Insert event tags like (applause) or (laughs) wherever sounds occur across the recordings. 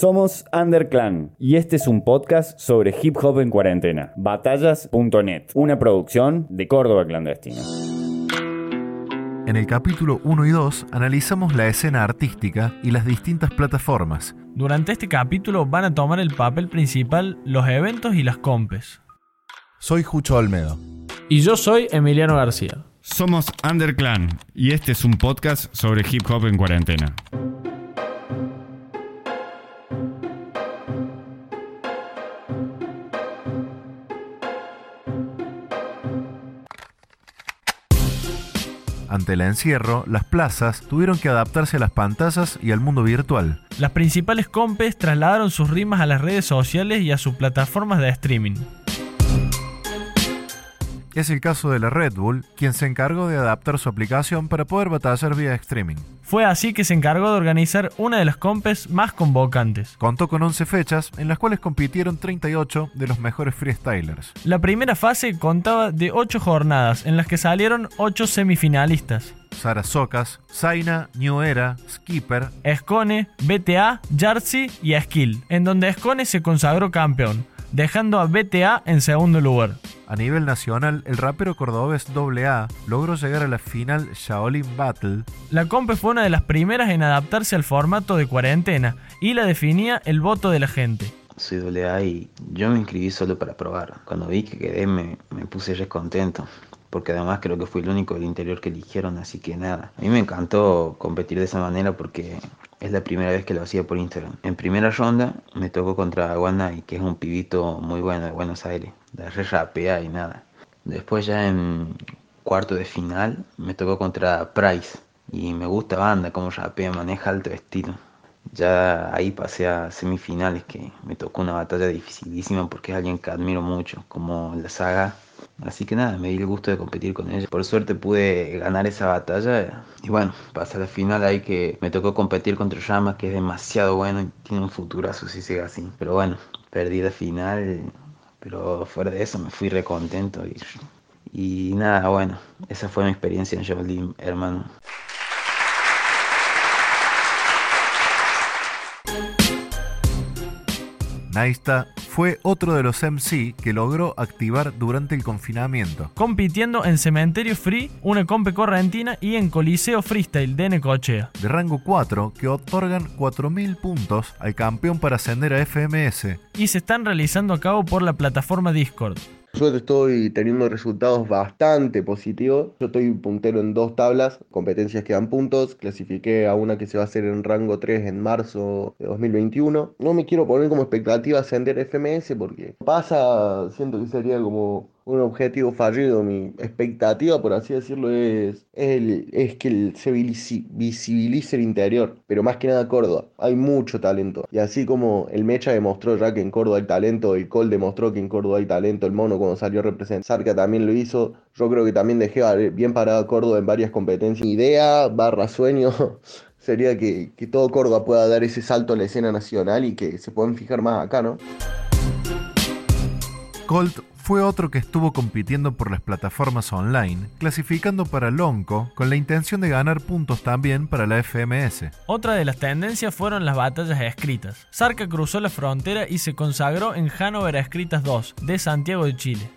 Somos Underclan y este es un podcast sobre hip hop en cuarentena. Batallas.net, una producción de Córdoba Clandestina. En el capítulo 1 y 2 analizamos la escena artística y las distintas plataformas. Durante este capítulo van a tomar el papel principal los eventos y las compes. Soy Jucho Olmedo. Y yo soy Emiliano García. Somos Underclan y este es un podcast sobre hip hop en cuarentena. Ante el encierro, las plazas tuvieron que adaptarse a las pantallas y al mundo virtual. Las principales compes trasladaron sus rimas a las redes sociales y a sus plataformas de streaming. Es el caso de la Red Bull, quien se encargó de adaptar su aplicación para poder batallar vía streaming. Fue así que se encargó de organizar una de las compes más convocantes. Contó con 11 fechas, en las cuales compitieron 38 de los mejores freestylers. La primera fase contaba de 8 jornadas, en las que salieron 8 semifinalistas. Sara Socas, Zaina, New Era, Skipper, Escone, BTA, Jersey y Skill, en donde Escone se consagró campeón, dejando a BTA en segundo lugar. A nivel nacional, el rapero cordobés AA logró llegar a la final Shaolin Battle. La compe fue una de las primeras en adaptarse al formato de cuarentena y la definía el voto de la gente. Soy AA y yo me inscribí solo para probar. Cuando vi que quedé me, me puse ya contento porque además creo que fui el único del interior que eligieron, así que nada. A mí me encantó competir de esa manera porque es la primera vez que lo hacía por Instagram. En primera ronda me tocó contra Guanay, que es un pibito muy bueno de Buenos Aires, de re rapea y nada. Después ya en cuarto de final me tocó contra Price y me gusta banda, como rapea, maneja alto estilo. Ya ahí pasé a semifinales que me tocó una batalla dificilísima porque es alguien que admiro mucho, como la saga Así que nada, me di el gusto de competir con ella. Por suerte pude ganar esa batalla. Y bueno, pasé a la final ahí que me tocó competir contra Llamas, que es demasiado bueno y tiene un futurazo si sigue así. Pero bueno, perdí la final. Pero fuera de eso me fui recontento. Y, y nada, bueno, esa fue mi experiencia en Shaolin, hermano. Naista fue otro de los MC que logró activar durante el confinamiento. Compitiendo en Cementerio Free, una compe correntina y en Coliseo Freestyle de Necochea. De rango 4 que otorgan 4.000 puntos al campeón para ascender a FMS. Y se están realizando a cabo por la plataforma Discord. Yo estoy teniendo resultados bastante positivos. Yo estoy puntero en dos tablas, competencias que dan puntos. Clasifiqué a una que se va a hacer en rango 3 en marzo de 2021. No me quiero poner como expectativa ascender FMS porque pasa, siento que sería como un objetivo fallido. Mi expectativa, por así decirlo, es, el, es que se visibilice el interior, pero más que nada Córdoba. Hay mucho talento. Y así como el Mecha demostró ya que en Córdoba hay talento, el Col demostró que en Córdoba hay talento, el Mono cuando salió a representar, Sarka también lo hizo. Yo creo que también dejé bien parado a Córdoba en varias competencias. Idea barra sueño (laughs) sería que, que todo Córdoba pueda dar ese salto a la escena nacional y que se puedan fijar más acá, ¿no? Colt fue otro que estuvo compitiendo por las plataformas online, clasificando para Lonco con la intención de ganar puntos también para la FMS. Otra de las tendencias fueron las batallas escritas. Sarka cruzó la frontera y se consagró en Hanover Escritas 2, de Santiago de Chile.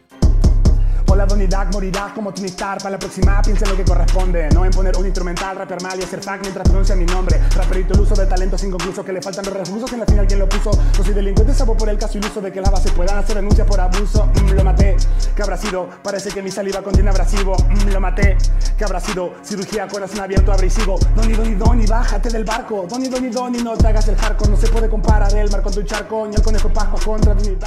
Hola Donidac, morirás como Tony Stark Para la próxima piensa lo que corresponde. No en poner un instrumental, raper mal y hacer fuck mientras pronuncia mi nombre. Raperito el uso de talentos inconclusos Que le faltan los recursos en la final quien lo puso. No soy delincuente, sabo por el caso iluso De que las bases puedan hacer denuncias por abuso. Mm, Lo maté, ¿qué habrá sido? Parece que mi saliva contiene abrasivo. Mm, Lo maté, ¿qué habrá sido? Cirugía corazón abierto abrasivo Doni, Doni, Doni, bájate del barco. Doni, Doni, Doni, no te hagas el hardcore No se puede comparar el mar con tu charco. Ni el conejo contra Doni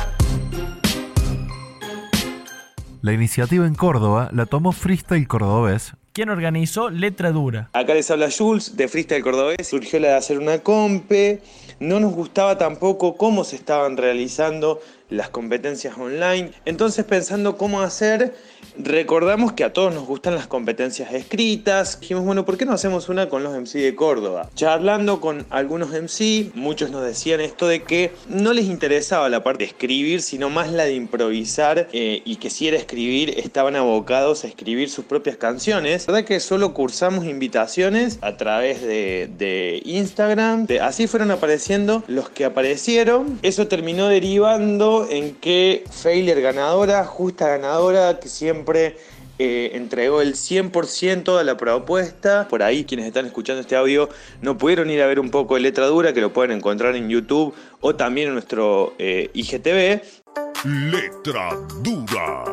La iniciativa en Córdoba la tomó Freestyle Cordobés, quien organizó Letra Dura. Acá les habla Jules de Freestyle Cordobés. Surgió la de hacer una compe. No nos gustaba tampoco cómo se estaban realizando las competencias online. Entonces pensando cómo hacer, recordamos que a todos nos gustan las competencias escritas. Dijimos, bueno, ¿por qué no hacemos una con los MC de Córdoba? Charlando con algunos MC, muchos nos decían esto de que no les interesaba la parte de escribir, sino más la de improvisar eh, y que si era escribir estaban abocados a escribir sus propias canciones. La verdad que solo cursamos invitaciones a través de, Instagram. Así fueron apareciendo los que aparecieron. Eso terminó derivando en que Failure ganadora, justa ganadora, que siempre eh, entregó el 100% de la propuesta. Por ahí quienes están escuchando este audio no pudieron ir a ver un poco de letra dura, que lo pueden encontrar en YouTube o también en nuestro eh, IGTV. Letra dura.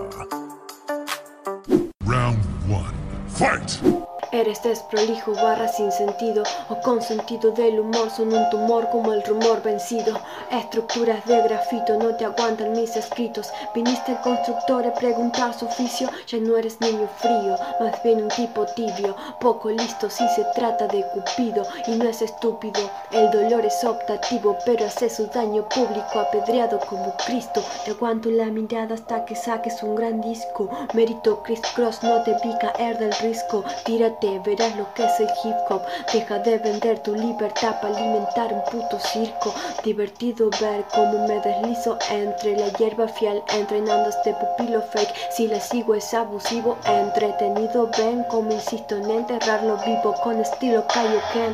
Round 1. Fight. Eres desprolijo, barra sin sentido o con sentido del humor son un tumor como el rumor vencido. Estructuras de grafito no te aguantan mis escritos. Viniste el constructor a preguntar su oficio, ya no eres niño frío, más bien un tipo tibio, poco listo si se trata de Cupido y no es estúpido. El dolor es optativo, pero hace su daño público, apedreado como Cristo. Te aguanto la mirada hasta que saques un gran disco. Mérito Chris Cross, no te vi caer del risco. Tírate verás lo que es el hip hop. Deja de vender tu libertad para alimentar un puto circo. Divertido ver cómo me deslizo entre la hierba fiel, entrenando este pupilo fake. Si le sigo es abusivo, entretenido. Ven como insisto en enterrarlo vivo con estilo Kaioken.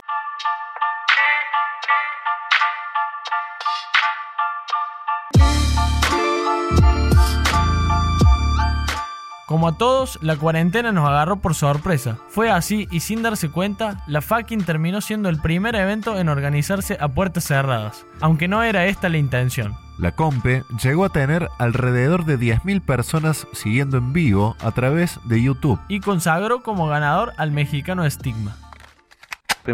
Como a todos, la cuarentena nos agarró por sorpresa. Fue así y sin darse cuenta, la fucking terminó siendo el primer evento en organizarse a puertas cerradas, aunque no era esta la intención. La Compe llegó a tener alrededor de 10.000 personas siguiendo en vivo a través de YouTube. Y consagró como ganador al mexicano Stigma.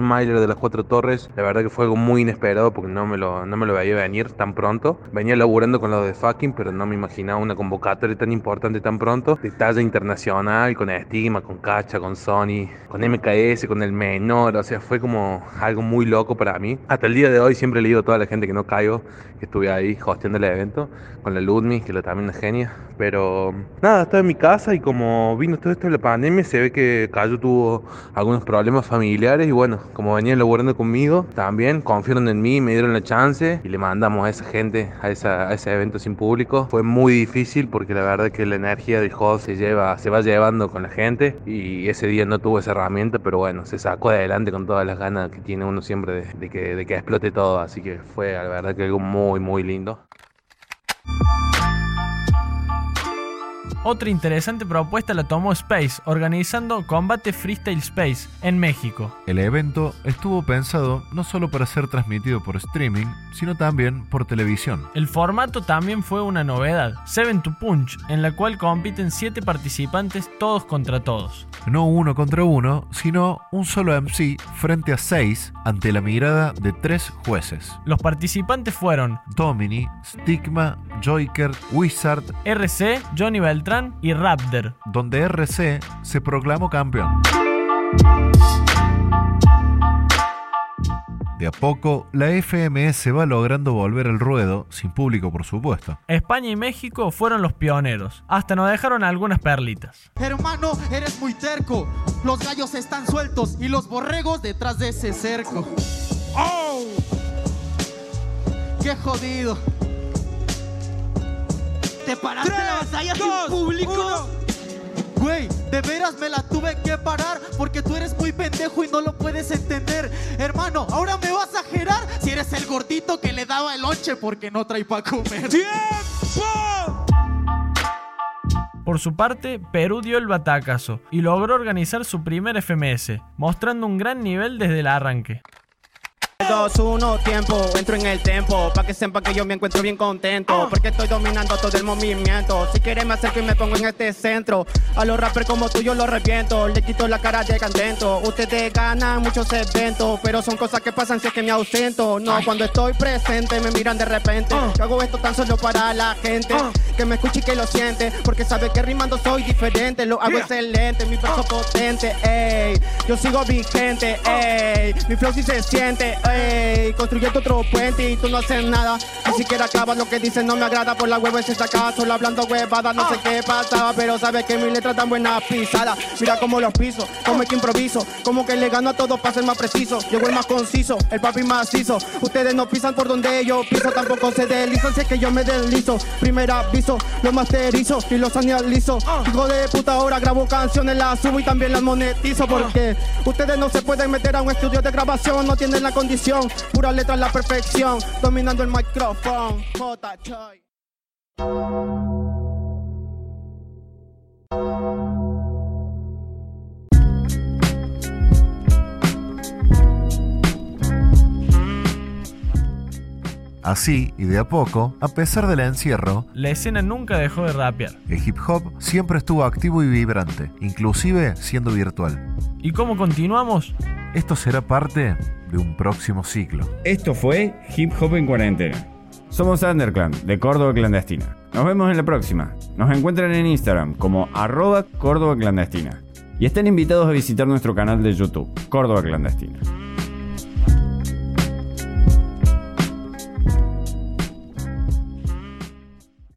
Mailer de las Cuatro Torres, la verdad que fue algo muy inesperado porque no me lo, no me lo veía venir tan pronto. Venía laburando con los de fucking, pero no me imaginaba una convocatoria tan importante tan pronto. De talla internacional, con Estigma, con Cacha, con Sony, con MKS, con el menor. O sea, fue como algo muy loco para mí. Hasta el día de hoy siempre le digo a toda la gente que no caigo, que estuve ahí hosteando el evento, con la Ludmi, que lo también es genia. Pero nada, estaba en mi casa y como vino todo esto de la pandemia, se ve que Cayo tuvo algunos problemas familiares y bueno, como venían laburando conmigo, también confiaron en mí, me dieron la chance y le mandamos a esa gente a, esa, a ese evento sin público. Fue muy difícil porque la verdad que la energía del host se, lleva, se va llevando con la gente y ese día no tuvo esa herramienta, pero bueno, se sacó adelante con todas las ganas que tiene uno siempre de, de que, de que explote todo, así que fue la verdad que algo muy, muy lindo. Otra interesante propuesta la tomó Space, organizando Combate Freestyle Space en México. El evento estuvo pensado no solo para ser transmitido por streaming, sino también por televisión. El formato también fue una novedad, Seven to Punch, en la cual compiten 7 participantes todos contra todos. No uno contra uno, sino un solo MC frente a 6 ante la mirada de 3 jueces. Los participantes fueron Domini, Stigma, Joyker, Wizard, RC, Johnny Beltrán y Raptor, donde RC se proclamó campeón. De a poco, la FMS va logrando volver al ruedo, sin público por supuesto. España y México fueron los pioneros, hasta nos dejaron algunas perlitas. Hermano, eres muy terco. Los gallos están sueltos y los borregos detrás de ese cerco. ¡Oh! ¡Qué jodido! ¿Te paraste Tres, la batalla dos, sin público? uno. Güey, de veras me la tuve que parar porque tú eres muy pendejo y no lo puedes entender. Hermano, ahora me vas a gerar si eres el gordito que le daba el lonche porque no trae para comer. ¡Tiempo! Por su parte, Perú dio el batacazo y logró organizar su primer FMS, mostrando un gran nivel desde el arranque. 2, 1, tiempo, entro en el tempo Pa' que sepan que yo me encuentro bien contento Porque estoy dominando todo el movimiento. Si quieres me acerco y me pongo en este centro A los rappers como tú yo los reviento Le quito la cara de contento. Ustedes ganan muchos eventos Pero son cosas que pasan si es que me ausento. No, cuando estoy presente me miran de repente. Yo hago esto tan solo para la gente Que me escuche y que lo siente Porque sabe que rimando soy diferente Lo hago excelente, mi verso potente, ey. Yo sigo vigente, ey. Mi flow sí se siente, Ey, construyendo otro puente y tú no haces nada. Ni siquiera acabas lo que dicen, no me agrada. Por la hueva es acá, solo hablando huevada. No sé qué pasaba, pero sabes que mi letra tan buena pisada. Mira cómo los piso, como es que improviso. Como que le gano a todos para ser más preciso. Llego el más conciso, el papi macizo. Ustedes no pisan por donde yo piso, tampoco se deslizan. Si es que yo me deslizo. Primer aviso, lo masterizo y los analizo. Hijo de puta, ahora grabo canciones, las subo y también las monetizo. Porque ustedes no se pueden meter a un estudio de grabación, no tienen la condición. Pura letra en la perfección, dominando el micrófono. J. Así, y de a poco, a pesar del encierro, La escena nunca dejó de rapear. el hip hop siempre estuvo activo y vibrante, inclusive siendo virtual. ¿Y cómo continuamos? Esto será parte de un próximo ciclo. Esto fue Hip Hop en Cuarentena. Somos Underclan, de Córdoba Clandestina. Nos vemos en la próxima. Nos encuentran en Instagram como arroba Córdoba Clandestina. Y están invitados a visitar nuestro canal de YouTube, Córdoba Clandestina.